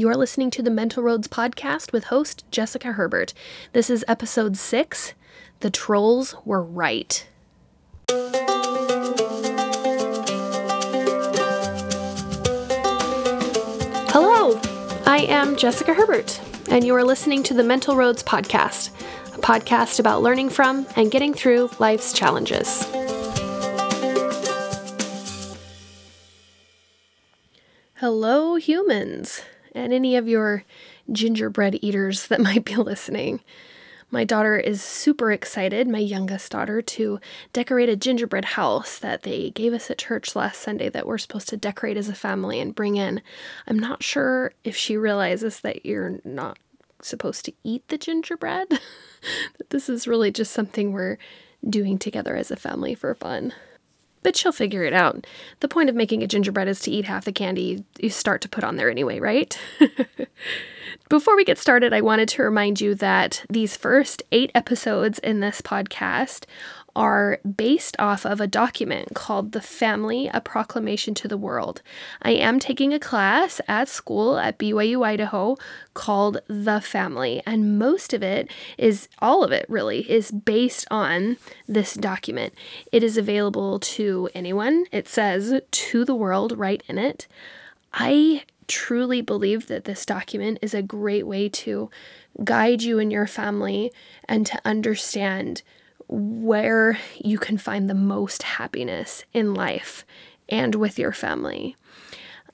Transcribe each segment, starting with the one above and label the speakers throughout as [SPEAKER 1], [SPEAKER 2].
[SPEAKER 1] You're listening to the Mental Roads podcast with host Jessica Herbert. This is episode six The Trolls Were Right. Hello, I am Jessica Herbert, and you are listening to the Mental Roads podcast, a podcast about learning from and getting through life's challenges. Hello, humans, and any of your gingerbread eaters that might be listening. My daughter is super excited, my youngest daughter, to decorate a gingerbread house that they gave us at church last Sunday that we're supposed to decorate as a family and bring in. I'm not sure if she realizes that you're not supposed to eat the gingerbread, that this is really just something we're doing together as a family for fun but she'll figure it out. The point of making a gingerbread is to eat half the candy you start to put on there anyway, right? Before we get started, I wanted to remind you that these first eight episodes in this podcast are based off of a document called The Family A Proclamation to the World. I am taking a class at school at BYU Idaho called The Family, and most of it is, all of it really, is based on this document. It is available to anyone, it says to the world right in it. I truly believe that this document is a great way to guide you and your family and to understand where you can find the most happiness in life and with your family.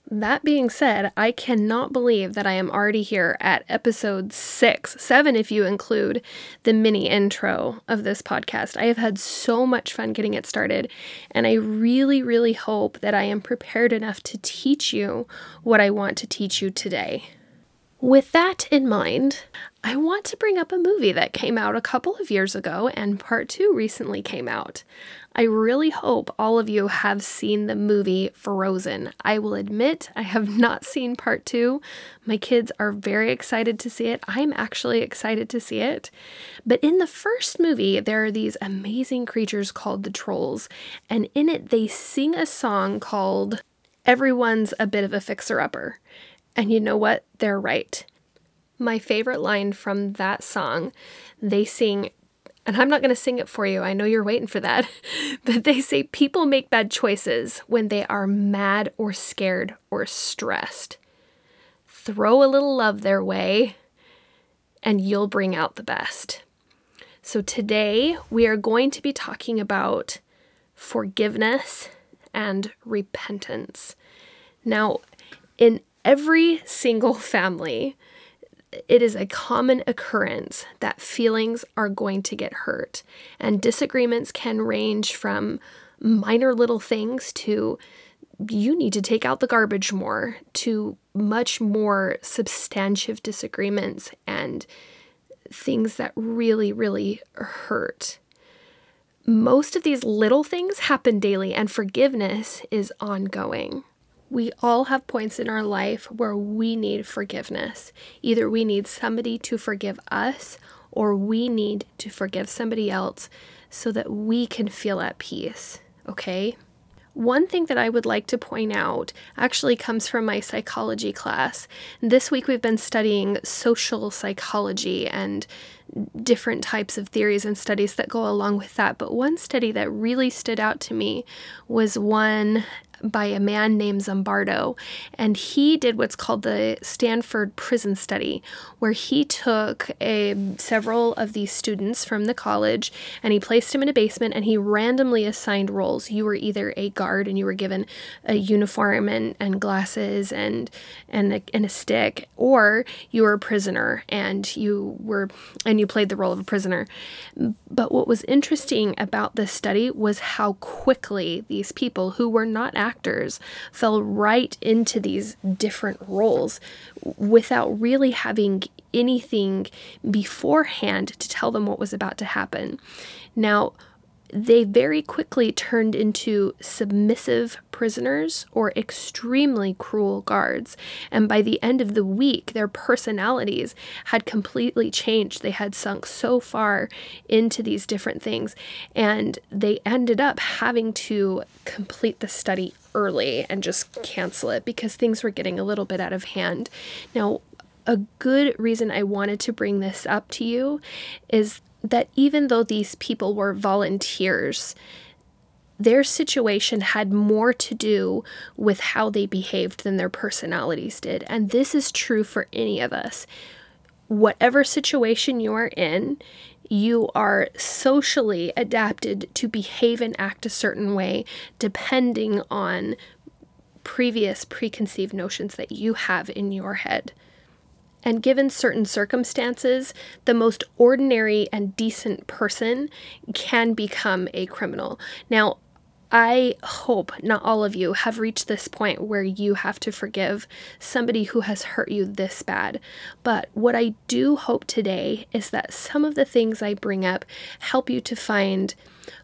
[SPEAKER 1] That being said, I cannot believe that I am already here at episode six, seven if you include the mini intro of this podcast. I have had so much fun getting it started, and I really, really hope that I am prepared enough to teach you what I want to teach you today. With that in mind, I want to bring up a movie that came out a couple of years ago and part two recently came out. I really hope all of you have seen the movie Frozen. I will admit I have not seen part two. My kids are very excited to see it. I'm actually excited to see it. But in the first movie, there are these amazing creatures called the Trolls, and in it, they sing a song called Everyone's a Bit of a Fixer Upper. And you know what? They're right. My favorite line from that song, they sing, and I'm not going to sing it for you. I know you're waiting for that. But they say people make bad choices when they are mad or scared or stressed. Throw a little love their way, and you'll bring out the best. So today we are going to be talking about forgiveness and repentance. Now, in every single family, it is a common occurrence that feelings are going to get hurt, and disagreements can range from minor little things to you need to take out the garbage more to much more substantive disagreements and things that really, really hurt. Most of these little things happen daily, and forgiveness is ongoing. We all have points in our life where we need forgiveness. Either we need somebody to forgive us, or we need to forgive somebody else so that we can feel at peace. Okay? One thing that I would like to point out actually comes from my psychology class. This week we've been studying social psychology and different types of theories and studies that go along with that. But one study that really stood out to me was one by a man named Zimbardo, and he did what's called the Stanford Prison Study, where he took a, several of these students from the college and he placed them in a basement and he randomly assigned roles. You were either a guard and you were given a uniform and, and glasses and and a, and a stick, or you were a prisoner and you were and you played the role of a prisoner. But what was interesting about this study was how quickly these people who were not actors fell right into these different roles without really having anything beforehand to tell them what was about to happen. Now, they very quickly turned into submissive prisoners or extremely cruel guards. And by the end of the week, their personalities had completely changed. They had sunk so far into these different things. And they ended up having to complete the study early and just cancel it because things were getting a little bit out of hand. Now, a good reason I wanted to bring this up to you is that even though these people were volunteers, their situation had more to do with how they behaved than their personalities did. And this is true for any of us. Whatever situation you are in, you are socially adapted to behave and act a certain way depending on previous preconceived notions that you have in your head. And given certain circumstances, the most ordinary and decent person can become a criminal. Now, I hope not all of you have reached this point where you have to forgive somebody who has hurt you this bad. But what I do hope today is that some of the things I bring up help you to find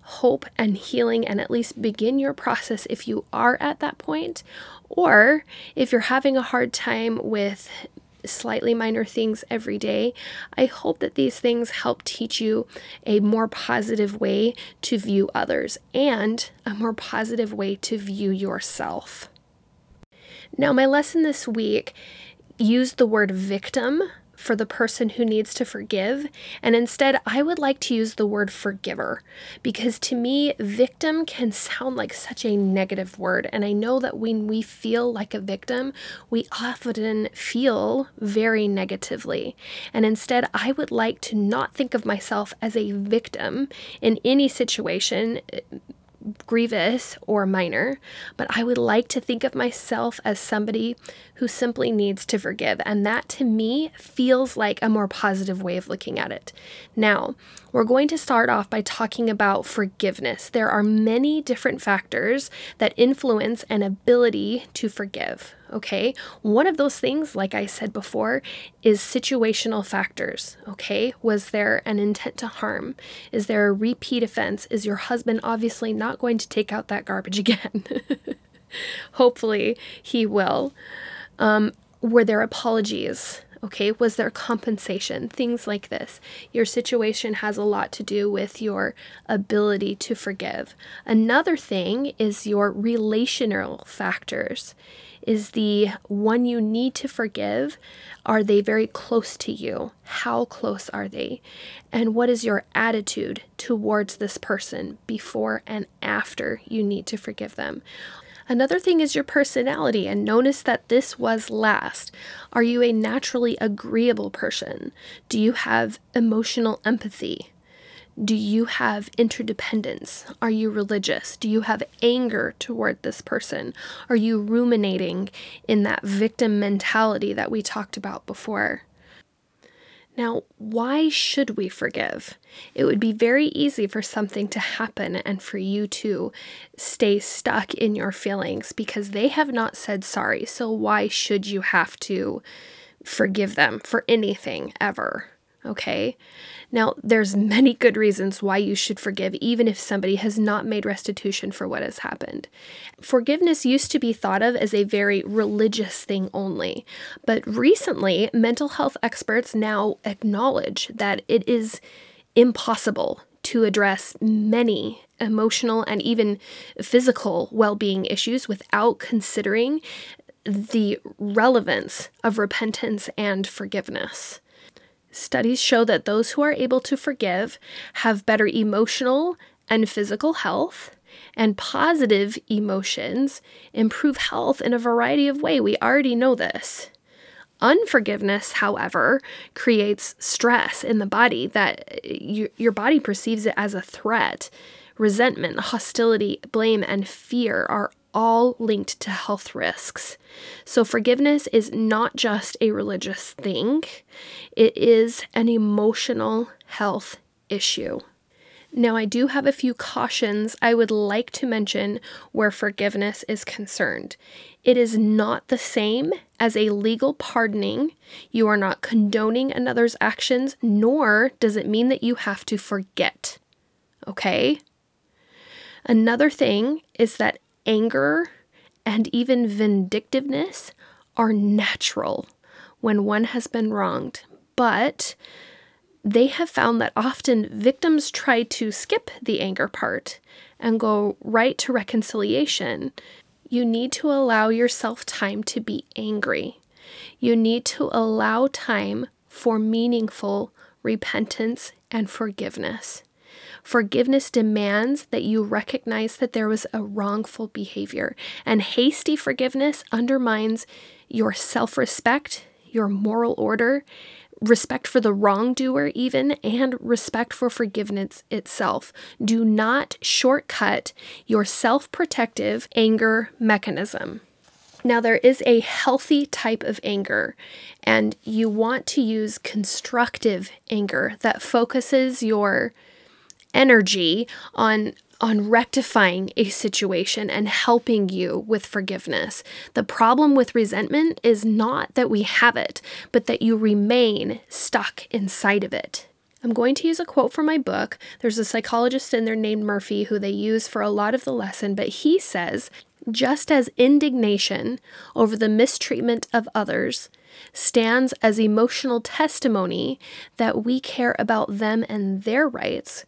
[SPEAKER 1] hope and healing and at least begin your process if you are at that point. Or if you're having a hard time with slightly minor things every day. I hope that these things help teach you a more positive way to view others and a more positive way to view yourself. Now, my lesson this week used the word victim for the person who needs to forgive. And instead, I would like to use the word forgiver because to me, victim can sound like such a negative word. And I know that when we feel like a victim, we often feel very negatively. And instead, I would like to not think of myself as a victim in any situation grievous or minor, but I would like to think of myself as somebody who simply needs to forgive. And that to me feels like a more positive way of looking at it. Now, we're going to start off by talking about forgiveness. There are many different factors that influence an ability to forgive. Okay, one of those things, like I said before, is situational factors. Okay, was there an intent to harm? Is there a repeat offense? Is your husband obviously not going to take out that garbage again? Hopefully, he will. Um, were there apologies? Okay, was there compensation? Things like this. Your situation has a lot to do with your ability to forgive. Another thing is your relational factors. Is the one you need to forgive, are they very close to you? How close are they? And what is your attitude towards this person before and after you need to forgive them? Another thing is your personality, and notice that this was last. Are you a naturally agreeable person? Do you have emotional empathy? Do you have interdependence? Are you religious? Do you have anger toward this person? Are you ruminating in that victim mentality that we talked about before? Now, why should we forgive? It would be very easy for something to happen and for you to stay stuck in your feelings because they have not said sorry. So, why should you have to forgive them for anything ever? Okay. Now, there's many good reasons why you should forgive even if somebody has not made restitution for what has happened. Forgiveness used to be thought of as a very religious thing only, but recently mental health experts now acknowledge that it is impossible to address many emotional and even physical well-being issues without considering the relevance of repentance and forgiveness. Studies show that those who are able to forgive have better emotional and physical health, and positive emotions improve health in a variety of ways. We already know this. Unforgiveness, however, creates stress in the body that uh, you, your body perceives it as a threat. Resentment, hostility, blame, and fear are all linked to health risks. So, forgiveness is not just a religious thing, it is an emotional health issue. Now, I do have a few cautions I would like to mention where forgiveness is concerned. It is not the same as a legal pardoning. You are not condoning another's actions, nor does it mean that you have to forget. Okay? Another thing is that anger, and even vindictiveness are natural when one has been wronged, but they have found that often victims try to skip the anger part and go right to reconciliation. You need to allow yourself time to be angry. You need to allow time for meaningful repentance and forgiveness. Forgiveness demands that you recognize that there was a wrongful behavior, and hasty forgiveness undermines your self respect, your moral order, respect for the wrongdoer, even, and respect for forgiveness itself. Do not shortcut your self protective anger mechanism. Now, there is a healthy type of anger, and you want to use constructive anger that focuses your energy on on rectifying a situation and helping you with forgiveness. The problem with resentment is not that we have it, but that you remain stuck inside of it. I'm going to use a quote from my book. There's a psychologist in there named Murphy who they use for a lot of the lesson, but he says just as indignation over the mistreatment of others stands as emotional testimony that we care about them and their rights,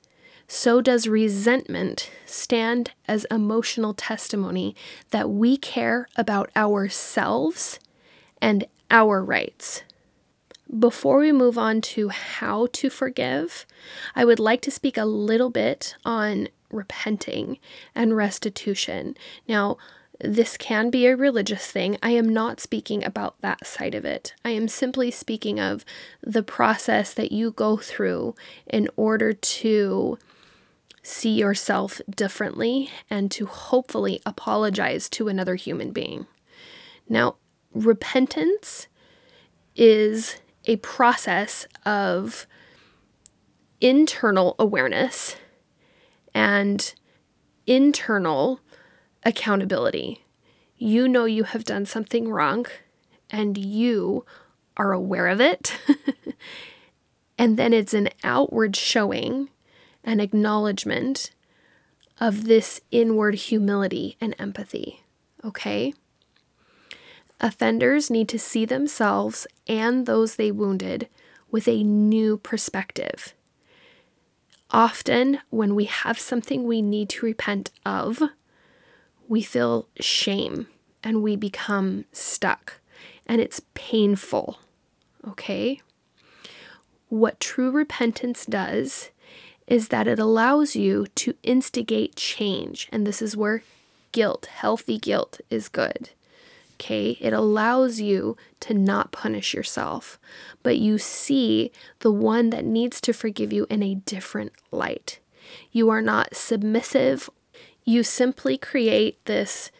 [SPEAKER 1] so does resentment stand as emotional testimony that we care about ourselves and our rights. Before we move on to how to forgive, I would like to speak a little bit on repenting and restitution. Now, this can be a religious thing. I am not speaking about that side of it. I am simply speaking of the process that you go through in order to see yourself differently and to hopefully apologize to another human being. Now, repentance is a process of internal awareness and internal accountability. You know you have done something wrong and you are aware of it. and then it's an outward showing an acknowledgement of this inward humility and empathy. Okay? Offenders need to see themselves and those they wounded with a new perspective. Often, when we have something we need to repent of, we feel shame and we become stuck, and it's painful. Okay? What true repentance does is that it allows you to instigate change. And this is where guilt, healthy guilt, is good. Okay, it allows you to not punish yourself, but you see the one that needs to forgive you in a different light. You are not submissive, you simply create this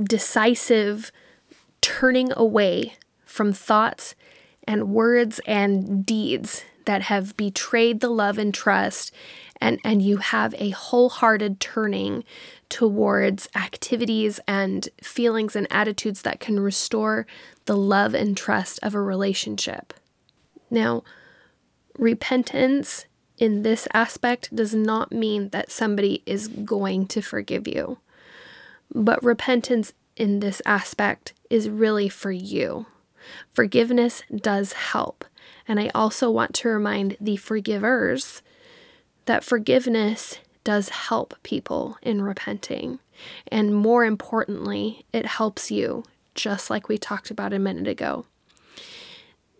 [SPEAKER 1] decisive turning away from thoughts and words and deeds that have betrayed the love and trust and and you have a wholehearted turning towards activities and feelings and attitudes that can restore the love and trust of a relationship. Now, repentance in this aspect does not mean that somebody is going to forgive you. But repentance in this aspect is really for you. Forgiveness does help. And I also want to remind the forgivers that forgiveness does help people in repenting. And more importantly, it helps you, just like we talked about a minute ago.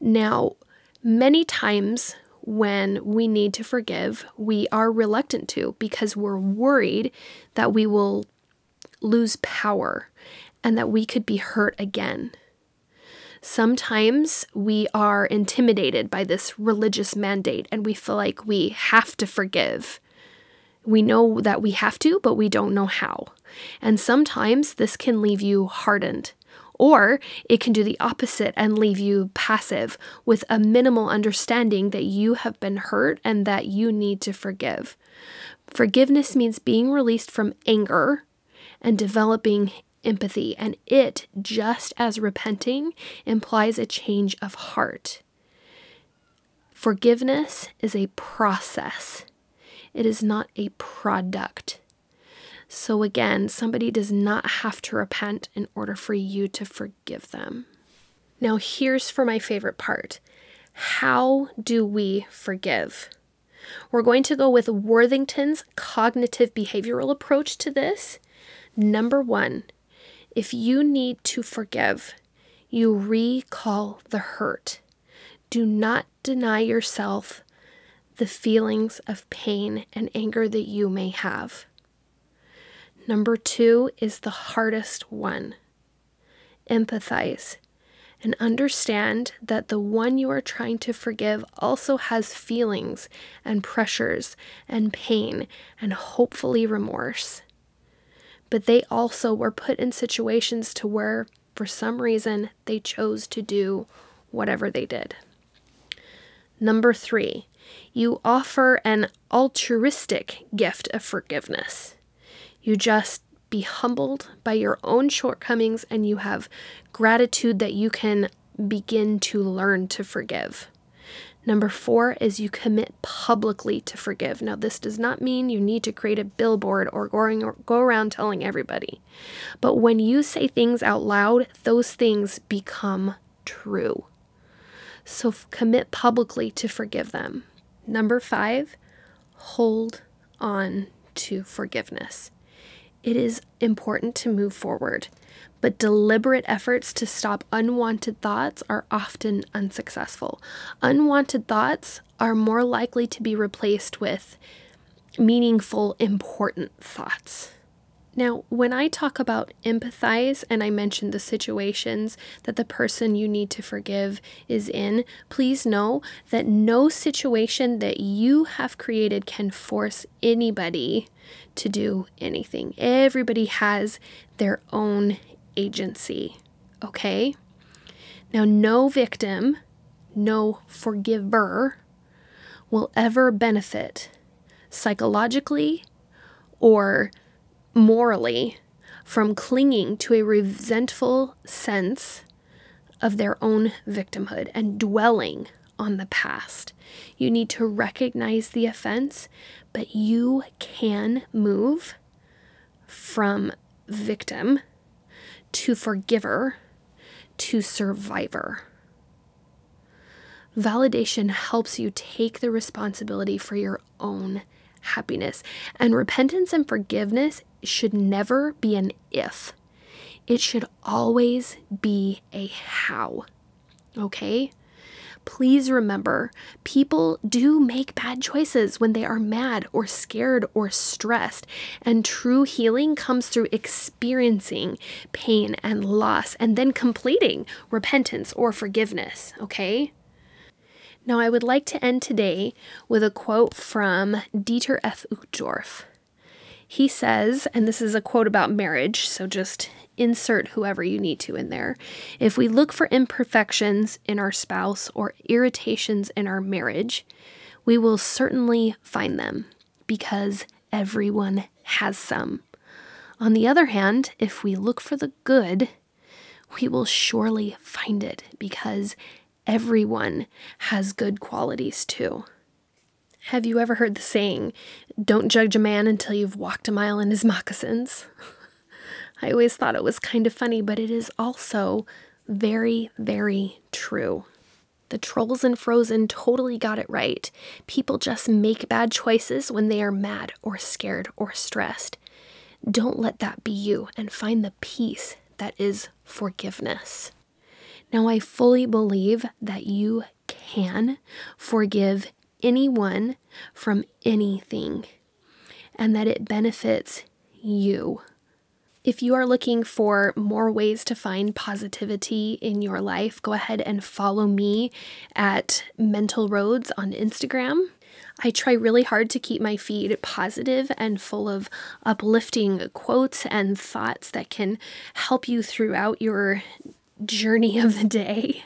[SPEAKER 1] Now, many times when we need to forgive, we are reluctant to because we're worried that we will lose power and that we could be hurt again. Sometimes we are intimidated by this religious mandate and we feel like we have to forgive. We know that we have to, but we don't know how. And sometimes this can leave you hardened. Or it can do the opposite and leave you passive with a minimal understanding that you have been hurt and that you need to forgive. Forgiveness means being released from anger and developing empathy, and it, just as repenting, implies a change of heart. Forgiveness is a process, it is not a product. So, again, somebody does not have to repent in order for you to forgive them. Now, here's for my favorite part how do we forgive? We're going to go with Worthington's cognitive behavioral approach to this. Number one, If you need to forgive, you recall the hurt. Do not deny yourself the feelings of pain and anger that you may have. Number two is the hardest one empathize and understand that the one you are trying to forgive also has feelings and pressures and pain and hopefully remorse. But they also were put in situations to where, for some reason, they chose to do whatever they did. Number three, you offer an altruistic gift of forgiveness. You just be humbled by your own shortcomings and you have gratitude that you can begin to learn to forgive. Number four is you commit publicly to forgive. Now, this does not mean you need to create a billboard or going or go around telling everybody. But when you say things out loud, those things become true. So f- commit publicly to forgive them. Number five, hold on to forgiveness. It is important to move forward, but deliberate efforts to stop unwanted thoughts are often unsuccessful. Unwanted thoughts are more likely to be replaced with meaningful, important thoughts. Now, when I talk about empathize and I mention the situations that the person you need to forgive is in, please know that no situation that you have created can force anybody to do anything. Everybody has their own agency, okay? Now, no victim, no forgiver will ever benefit psychologically or morally from clinging to a resentful sense of their own victimhood and dwelling on the past. You need to recognize the offense, but you can move from victim to forgiver to survivor. Validation helps you take the responsibility for your own happiness. And repentance and forgiveness should never be an if, it should always be a how. Okay? Please remember, people do make bad choices when they are mad or scared or stressed, and true healing comes through experiencing pain and loss and then completing repentance or forgiveness, okay? Now, I would like to end today with a quote from Dieter F. Uchtdorf. He says, and this is a quote about marriage, so just insert whoever you need to in there. If we look for imperfections in our spouse or irritations in our marriage, we will certainly find them because everyone has some. On the other hand, if we look for the good, we will surely find it because everyone has good qualities too. Have you ever heard the saying, don't judge a man until you've walked a mile in his moccasins? I always thought it was kind of funny, but it is also very, very true. The trolls in Frozen totally got it right. People just make bad choices when they are mad or scared or stressed. Don't let that be you and find the peace that is forgiveness. Now, I fully believe that you can forgive anyone from anything and that it benefits you. If you are looking for more ways to find positivity in your life, go ahead and follow me at Mental Roads on Instagram. I try really hard to keep my feed positive and full of uplifting quotes and thoughts that can help you throughout your journey of the day.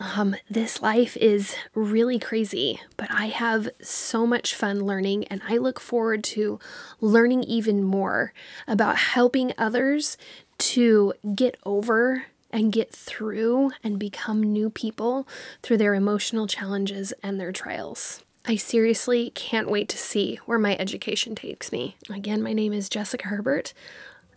[SPEAKER 1] Um, this life is really crazy, but I have so much fun learning, and I look forward to learning even more about helping others to get over and get through and become new people through their emotional challenges and their trials. I seriously can't wait to see where my education takes me. Again, my name is Jessica Herbert.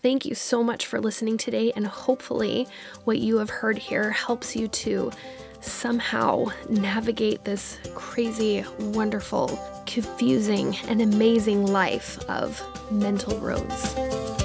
[SPEAKER 1] Thank you so much for listening today, and hopefully, what you have heard here helps you to somehow navigate this crazy, wonderful, confusing, and amazing life of mental roads.